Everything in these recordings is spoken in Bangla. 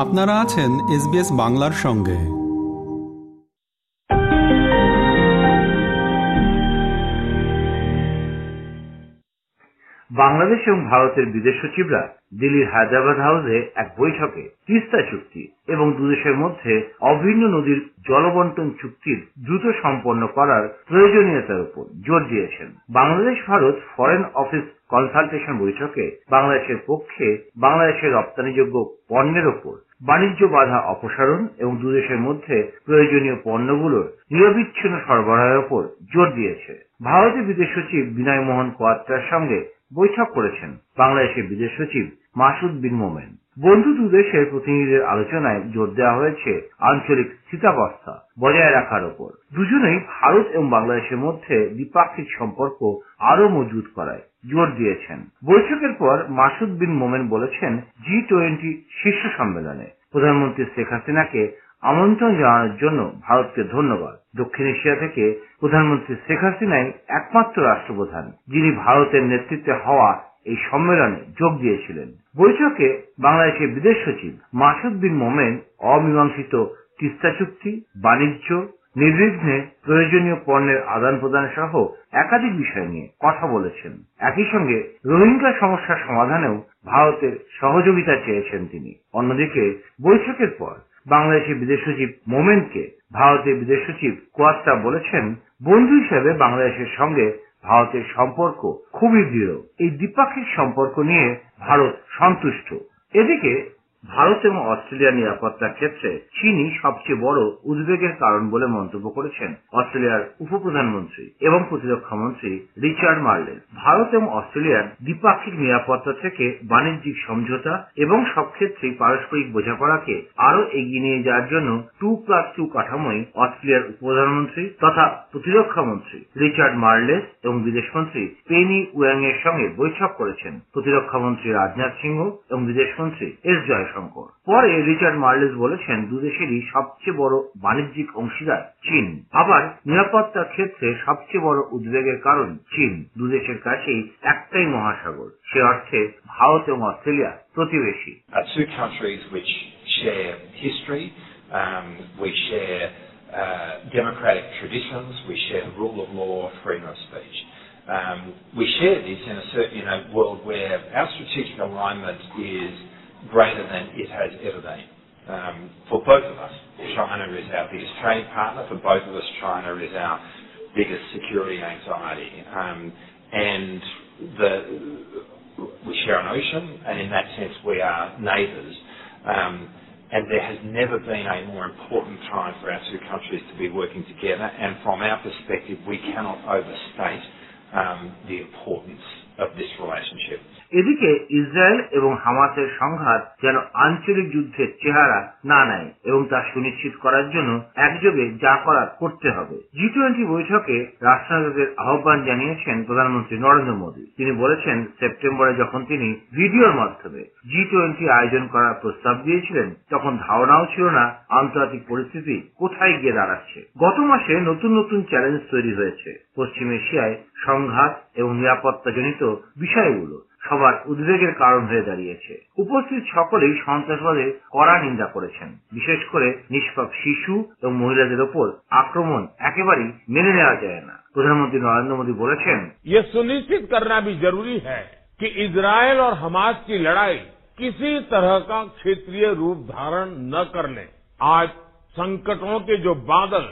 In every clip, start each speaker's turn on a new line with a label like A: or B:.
A: আপনারা আছেন এসবিএস বাংলার সঙ্গে।
B: বাংলাদেশ এবং ভারতের বিদেশ সচিবরা দিল্লির হায়দ্রাবাদ হাউসে এক বৈঠকে তিস্তা চুক্তি এবং দুদেশের মধ্যে অভিন্ন নদীর জলবন্টন চুক্তির দ্রুত সম্পন্ন করার প্রয়োজনীয়তার উপর জোর দিয়েছেন। Bangladesh, Bharat foreign office consultation বৈঠকে বাংলাদেশের পক্ষে বাংলাদেশের রপ্তানিযোগ্য পণ্যের ওপর বাণিজ্য বাধা অপসারণ এবং দুদেশের মধ্যে প্রয়োজনীয় পণ্যগুলোর নিরবিচ্ছিন্ন সরবরাহের ওপর জোর দিয়েছে। ভারতের বিদেশ সচিব বিনয় মোহন কোয়াত্রার সঙ্গে বৈঠক করেছেন বাংলাদেশের বিদেশ সচিব মাসুদ বিন মোমেন। বন্ধু দুদেশের প্রতিনিধিদের আলোচনায় জোর দেওয়া হয়েছে আঞ্চলিক স্থিতাবস্থা বজায় রাখার ওপর। দুজনেই ভারত এবং বাংলাদেশের মধ্যে দ্বিপাক্ষিক সম্পর্ক আরও মজবুত করায় জোর দিয়েছেন। বৈঠকের পর মাসুদ বিন মোমেন বলেছেন, জি টোয়েন্টি শীর্ষ সম্মেলনে প্রধানমন্ত্রী শেখ হাসিনাকে আমন্ত্রণ জানানোর জন্য ভারতকে ধন্যবাদ। দক্ষিণ এশিয়া থেকে প্রধানমন্ত্রী শেখ হাসিনাই একমাত্র রাষ্ট্রপ্রধান, যিনি ভারতের নেতৃত্বে হওয়া এই সম্মেলনে যোগ দিয়েছিলেন। বৈঠকে বাংলাদেশের বিদেশ সচিব মাসুদ বিন মোমেন অমীমাংসিত তিস্তা চুক্তি, বাণিজ্য নির্বিঘ্নে প্রয়োজনীয় পণ্যের আদান প্রদান সহ একাধিক বিষয় নিয়ে কথা বলেছেন। একই সঙ্গে রোহিঙ্গা সমস্যার সমাধানেও ভারতের সহযোগিতা চেয়েছেন তিনি। অন্যদিকে, বৈঠকের পর বাংলাদেশের বিদেশ সচিব মোমেনকে ভারতের বিদেশ সচিব কোয়াত্তা বলেছেন, বন্ধু হিসেবে বাংলাদেশের সঙ্গে ভারতের সম্পর্ক খুবই দৃঢ়। এই দ্বিপাক্ষিক সম্পর্ক নিয়ে ভারত সন্তুষ্ট। এদিকে ভারত এবং অস্ট্রেলিয়ার নিরাপত্তার ক্ষেত্রে চীনই সবচেয়ে বড় উদ্বেগের কারণ বলে মন্তব্য করেছেন অস্ট্রেলিয়ার উপপ্রধানমন্ত্রী এবং প্রতিরক্ষা মন্ত্রী রিচার্ড মার্লেন। ভারত এবং অস্ট্রেলিয়ার দ্বিপাক্ষিক নিরাপত্তা থেকে বাণিজ্যিক সমঝোতা এবং সব ক্ষেত্রেই পারস্পরিক বোঝাপড়াকে আরও এগিয়ে নিয়ে যাওয়ার জন্য টু প্লাস টু কাঠামোয় অস্ট্রেলিয়ার উপপ্রধানমন্ত্রী তথা প্রতিরক্ষা মন্ত্রী রিচার্ড মার্লেস এবং বিদেশমন্ত্রী পেনি উয়াং এর সঙ্গে বৈঠক করেছেন। প্রতিরক্ষা মন্ত্রী রাজনাথ সিংহ এবং বিদেশমন্ত্রী এস জয় জয়শঙ্কর পরে রিচার্ড মার্লেস বলেছেন দুদেশেরই সবচেয়ে বড় বাণিজ্যিক অংশীদার চীন আবার নিরাপত্তার ক্ষেত্রে সবচেয়ে বড় উদ্বেগের কারণ চীন দুদেশের কাছেই একটাই মহাসাগর সে অর্থে ভারত এবং অস্ট্রেলিয়া প্রতিবেশী
C: um, we share uh, democratic traditions, we share the rule of law, freedom of speech. Um, we share this in a certain in a world where our strategic alignment is greater than it has ever been. Um, for both of us, China is our biggest trading partner. For both of us, China is our biggest security anxiety. Um, and the, we share an ocean, and in that sense, we are neighbours. Um, and there has never been a more important time for our two countries to be working together. And from our perspective, we cannot overstate um, the importance of this relationship.
B: এদিকে ইসরায়েল এবং হামাসের সংঘাত যেন আঞ্চলিক যুদ্ধের চেহারা না নেয় এবং তা সুনিশ্চিত করার জন্য একযোগে যা করার করতে হবে। জি টোয়েন্টি বৈঠকে রাষ্ট্রনায়কের আহ্বান জানিয়েছেন প্রধানমন্ত্রী নরেন্দ্র মোদী। তিনি বলেছেন, সেপ্টেম্বরে যখন তিনি ভিডিওর মাধ্যমে জি টোয়েন্টি আয়োজন করার প্রস্তাব দিয়েছিলেন, তখন ধারণাও ছিল না আন্তর্জাতিক পরিস্থিতি কোথায় গিয়ে দাঁড়াচ্ছে। গত মাসে নতুন নতুন চ্যালেঞ্জ তৈরি হয়েছে। পশ্চিম এশিয়ায় সংঘাত এবং নিরাপত্তাজনিত বিষয়গুলো সবার উদ্বেগের কারণ হয়ে দাঁড়িয়েছে উপস্থিত সকলেই সন্ত্রাসবাদের কড়া নিন্দা করেছেন বিশেষ করে নিষ্পাপ শিশু এবং মহিলাদের ওপর আক্রমণ একেবারেই মেনে নেওয়া যায় না প্রধানমন্ত্রী নরেন্দ্র মোদী বলেছেন
D: ये सुनिश्चित करना भी जरूरी है कि इसराइल और हमास की लड़ाई किसी तरह का क्षेत्रीय रूप धारण न करने आज संकटों के जो बादल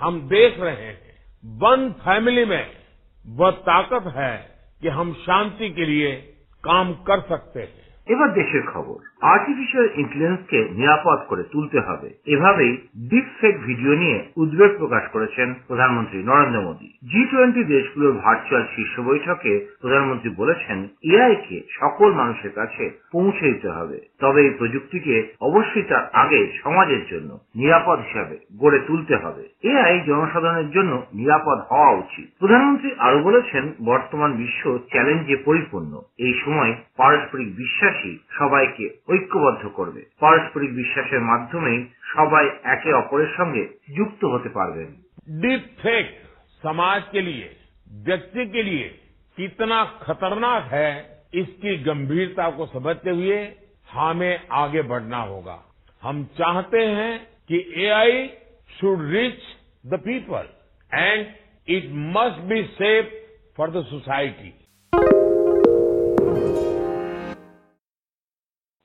D: हम देख रहे हैं वन फैमिली में वह ताकत है कि हम शांति के लिए কাম কর সকতে
B: এবার দেশের খবর। আর্টিফিশিয়াল ইন্টেলিজেন্সকে নিরাপদ করে তুলতে হবে। এভাবেই ডিপ ফেক ভিডিও নিয়ে উদ্বেগ প্রকাশ করেছেন প্রধানমন্ত্রী নরেন্দ্র মোদী। জি টোয়েন্টি দেশগুলোর ভার্চুয়াল শীর্ষ বৈঠকে প্রধানমন্ত্রী বলেছেন এআই কে সকল মানুষের কাছে পৌঁছে দিতে হবে। তবে এই প্রযুক্তিকে অবশ্যই তার আগে সমাজের জন্য নিরাপদ হিসাবে গড়ে তুলতে হবে এআই জনসাধারণের জন্য নিরাপদ হওয়া উচিত প্রধানমন্ত্রী আরো বলেছেন বর্তমান বিশ্ব চ্যালেঞ্জে পরিপূর্ণ এই সময় পারস্পরিক বিশ্বাসী সবাইকে ঐক্যবদ্ধ করবে পারস্পরিক বিশ্বাসের মাধ্যমেই সবাই একে অপরের সঙ্গে যুক্ত হতে পারবেন
D: डीप फेक समाज के लिए व्यक्ति के लिए कितना खतरनाक है इसकी गंभीरता को समझते हुए हमें आगे बढ़ना होगा हम चाहते हैं कि AI should reach the people and it must be safe for the society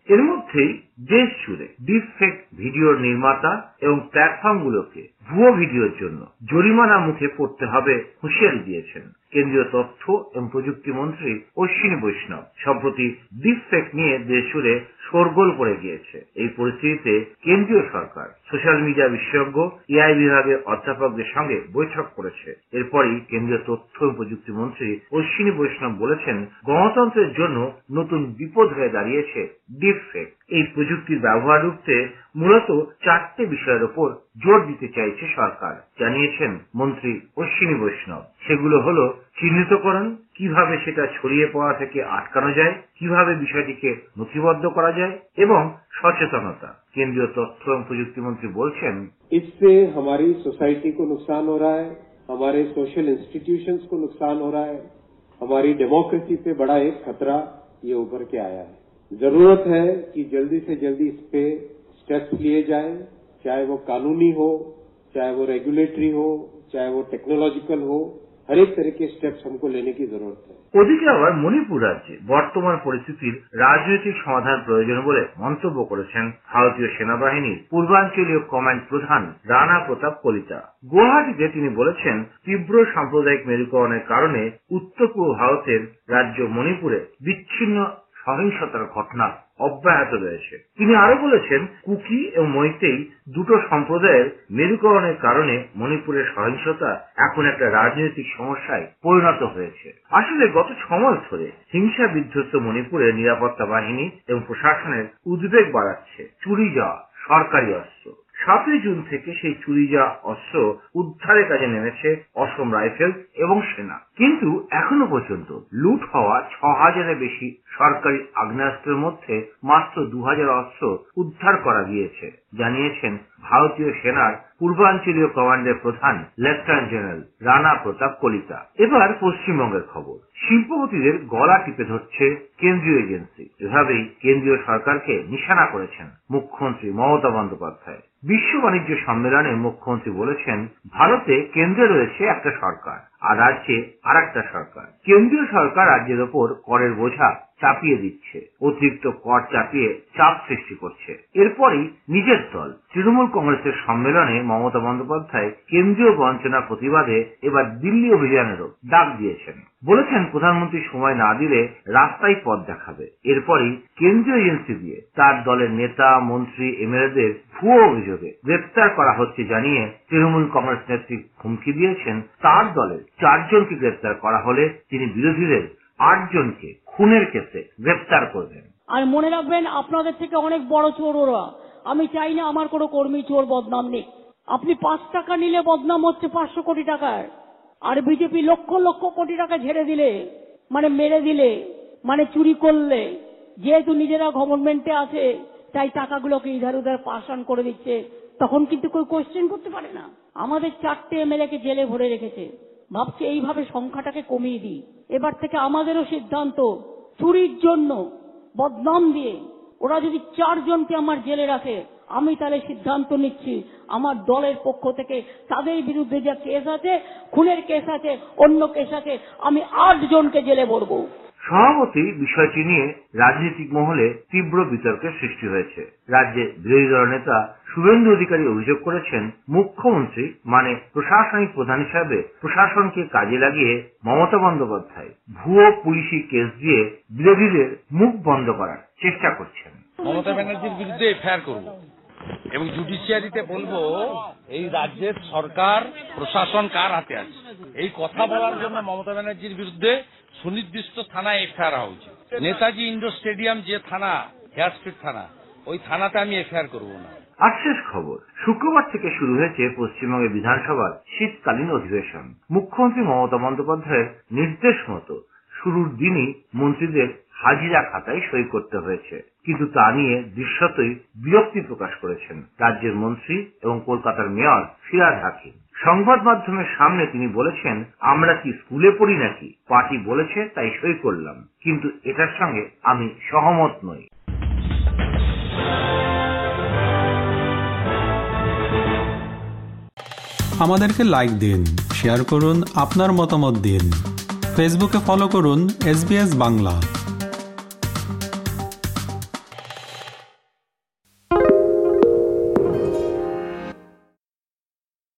B: এর মধ্যেই দেশ জুড়ে ডিপফেক ভিডিওর নির্মাতা এবং প্ল্যাটফর্মগুলোকে ভুয়ো ভিডিওর জন্য জরিমানা মুখে পড়তে হবে হুঁশিয়ারি দিয়েছেন কেন্দ্রীয় তথ্য এবং প্রযুক্তি মন্ত্রী অশ্বিনী বৈষ্ণব সম্প্রতি ডিপফেক নিয়ে দেশ জুড়ে শোরগোল পড়ে গিয়েছে। এই পরিস্থিতিতে কেন্দ্রীয় সরকার, সোশ্যাল মিডিয়া বিশেষজ্ঞ, এআই বিভাগের অধ্যাপকদের সঙ্গে বৈঠক করেছে। এরপরই কেন্দ্রীয় তথ্য প্রযুক্তি মন্ত্রী অশ্বিনী বৈষ্ণব বলেছেন, গণতন্ত্রের জন্য নতুন বিপদ হয়ে দাঁড়িয়েছে ডিপফেক। এই প্রযুক্তির ব্যবহার রুখতে মূলত চারটে বিষয়ের ওপর জোর দিতে চাইছে সরকার, জানিয়েছেন মন্ত্রী অশ্বিনী বৈষ্ণব। সেগুলো হলো চিহ্নিতকরণ কিভাবে সেটা ছড়িয়ে পড়া থেকে আটকানো যায় কিভাবে বিষয়টিকে নথিবদ্ধ করা যায় এবং সচেতনতা কেন্দ্রীয় তথ্য এবং প্রযুক্তি মন্ত্রী বলছেন
E: इससे हमारी सोसाइटी को नुकसान हो रहा है हमारे सोशल इंस्टीट्यूशंस को नुकसान हो रहा है हमारी डेमोक्रेसी पे बड़ा एक खतरा ये उभर के आया है जरूरत है कि जल्दी से जल्दी इस पे स्टेप्स लिए जाएं चाहे वो कानूनी हो चाहे वो रेगुलेटरी हो चाहे वो टेक्नोलॉजिकल हो हर एक तरह के स्टेप्स हमको लेने की जरूरत है
B: ওদিকে আবার মণিপুর রাজ্যে বর্তমান পরিস্থিতির রাজনৈতিক সমাধান প্রয়োজন বলে মন্তব্য করেছেন ভারতীয় সেনাবাহিনীর পূর্বাঞ্চলীয় কমান্ড প্রধান রানা প্রতাপ কলিতা গুয়াহাটিতে তিনি বলেছেন তীব্র সাম্প্রদায়িক মেরুকরণের কারণে উত্তর পূর্ব ভারতের রাজ্য মণিপুরে বিচ্ছিন্ন সহিংসতার ঘটনা অব্যাহত রয়েছে। তিনি আরও বলেছেন, কুকি এবং মৈতেই দুটো সম্প্রদায়ের মেরুকরণের কারণে মণিপুরের সহিংসতা এখন একটা রাজনৈতিক সমস্যায় পরিণত হয়েছে। আসলে গত ছমাস ধরে হিংসা বিধ্বস্ত মণিপুরের নিরাপত্তা বাহিনী এবং প্রশাসনের উদ্বেগ বাড়াচ্ছে। চুরি যাওয়া, সরকারি অস্ত্র। সাতই জুন থেকে সেই চুরি যাওয়া অস্ত্র উদ্ধারের কাজে নেমেছে অসম রাইফেলস এবং সেনা। কিন্তু এখনও পর্যন্ত লুট হওয়া ছ হাজারের বেশি সরকারি আগ্নেয়াস্ত্রের মধ্যে মাত্র দু হাজার অস্ত্র উদ্ধার করা গিয়েছে, জানিয়েছেন ভারতীয় সেনার পূর্বাঞ্চলীয় কমান্ডের প্রধান লেফটেন্যান্ট জেনারেল রানা প্রতাপ কলিতা। এবার পশ্চিমবঙ্গের খবর। শিল্পপতিদের গলা টিপে ধরছে কেন্দ্রীয় এজেন্সি। এভাবেই কেন্দ্রীয় সরকারকে নিশানা করেছেন মুখ্যমন্ত্রী মমতা বন্দ্যোপাধ্যায়। বিশ্ব বাণিজ্য সম্মেলনে মুখ্যমন্ত্রী বলেছেন, ভারতে কেন্দ্রে রয়েছে একটা সরকার। আর রাজ্যে আর একটা সরকার। কেন্দ্রীয় সরকার রাজ্যের ওপর করের বোঝা চাপিয়ে দিচ্ছে, অতিরিক্ত কর চাপিয়ে চাপ সৃষ্টি করছে। এরপরই নিজের দল, তৃণমূল কংগ্রেসের সম্মেলনে মমতা বন্দ্যোপাধ্যায় কেন্দ্রীয় বঞ্চনা প্রতিবাদে এবার দিল্লি অভিযানেরও ডাক দিয়েছেন। বলেছেন, প্রধানমন্ত্রী সময় না দিলে রাস্তায় পথ দেখাবে। এরপরই কেন্দ্রীয় এজেন্সি দিয়ে তার দলের নেতা, মন্ত্রী, এমএলএদের ভুয়ো অভিযোগে গ্রেপ্তার করা হচ্ছে জানিয়ে তৃণমূল কংগ্রেস নেত্রী হুমকি দিয়েছেন। তার দলের চারজনকে গ্রেপ্তার করা হলে তিনি বিরোধীদের আটজনকে, খুনের কেসে গ্রেপ্তার করবেন
F: আর মনে রাখবেন, আপনাদের থেকে অনেক বড় চোর ওরা। আমি চাই না আমার কোনো কর্মী চোর বদনাম নেই আপনি পাঁচ টাকা নিলে বদনাম হচ্ছে পাঁচশো কোটি টাকার। আর বিজেপি লক্ষ লক্ষ কোটি টাকা ঝেড়ে দিলে মানে মেরে দিলে মানে চুরি করলে, যেহেতু নিজেরা গভর্নমেন্টে আছে, তাই টাকাগুলোকে ইধার উধার পাস অন করে দিচ্ছে, তখন কিন্তু কেউ কোয়েশ্চেন করতে পারে না। আমাদের চারটে এমএলএ কে জেলে ভরে রেখেছে। ভাবছে এইভাবে সংখ্যাটাকে কমিয়ে দিই। এবার থেকে আমাদেরও সিদ্ধান্ত, চুরির জন্য বদনাম দিয়ে ওরা যদি চারজনকে আমার জেলে রাখে, আমি তাহলে সিদ্ধান্ত নিচ্ছি আমার দলের পক্ষ থেকে তাদের বিরুদ্ধে যা কেস আছে, খুনের কেস আছে, অন্য কেস আছে, আমি আটজনকে জেলে ভরবো।
B: সভাপতি বিষয়টি নিয়ে রাজনৈতিক মহলে তীব্র বিতর্কের সৃষ্টি হয়েছে। রাজ্যে বিরোধী দল নেতা শুভেন্দু অধিকারী অভিযোগ করেছেন, মুখ্যমন্ত্রী মানে প্রশাসনিক প্রধান হিসাবে প্রশাসনকে কাজে লাগিয়ে মমতা বন্দ্যোপাধ্যায় ভুয়ো পুলিশি কেস দিয়ে বিরোধীদের মুখ বন্ধ করার চেষ্টা করছেন।
G: মমতা ব্যানার্জির বিরুদ্ধে এফআইআর করব। এবং জুডিশিয়ারিতে বলব, এই রাজ্যের সরকার, প্রশাসন কার হাতে আছে? এই কথা বলার জন্য মমতা ব্যানার্জির বিরুদ্ধে সুনির্দিষ্ট থানায় এফআইআর হওয়া উচিত। নেতাজি ইন্ডোর স্টেডিয়াম যে থানা, হেয়ার থানা, ওই থানাতে আমি এফআইআর করব না।
B: আর শেষ খবর, শুক্রবার থেকে শুরু হয়েছে পশ্চিমবঙ্গের বিধানসভার শীতকালীন অধিবেশন। মুখ্যমন্ত্রী মমতা বন্দ্যোপাধ্যায়ের নির্দেশ মতো শুরুর দিনই মন্ত্রীদের হাজিরা খাতায় সই করতে হয়েছে। কিন্তু তা নিয়ে দৃশ্যতই বিরক্তি প্রকাশ করেছেন রাজ্যের মন্ত্রী এবং কলকাতার মেয়র ফিরাজ হাকিম। সংবাদ মাধ্যমের সামনে তিনি বলেছেন, আমরা কি স্কুলে পড়ি নাকি? পার্টি বলেছে, তাই সই করলাম। কিন্তু এটার সঙ্গে আমি সহমত নই।
A: আমাদেরকে লাইক দিন শেয়ার করুন, আপনার মতামত দিন। ফেসবুকে ফলো করুন এস বাংলা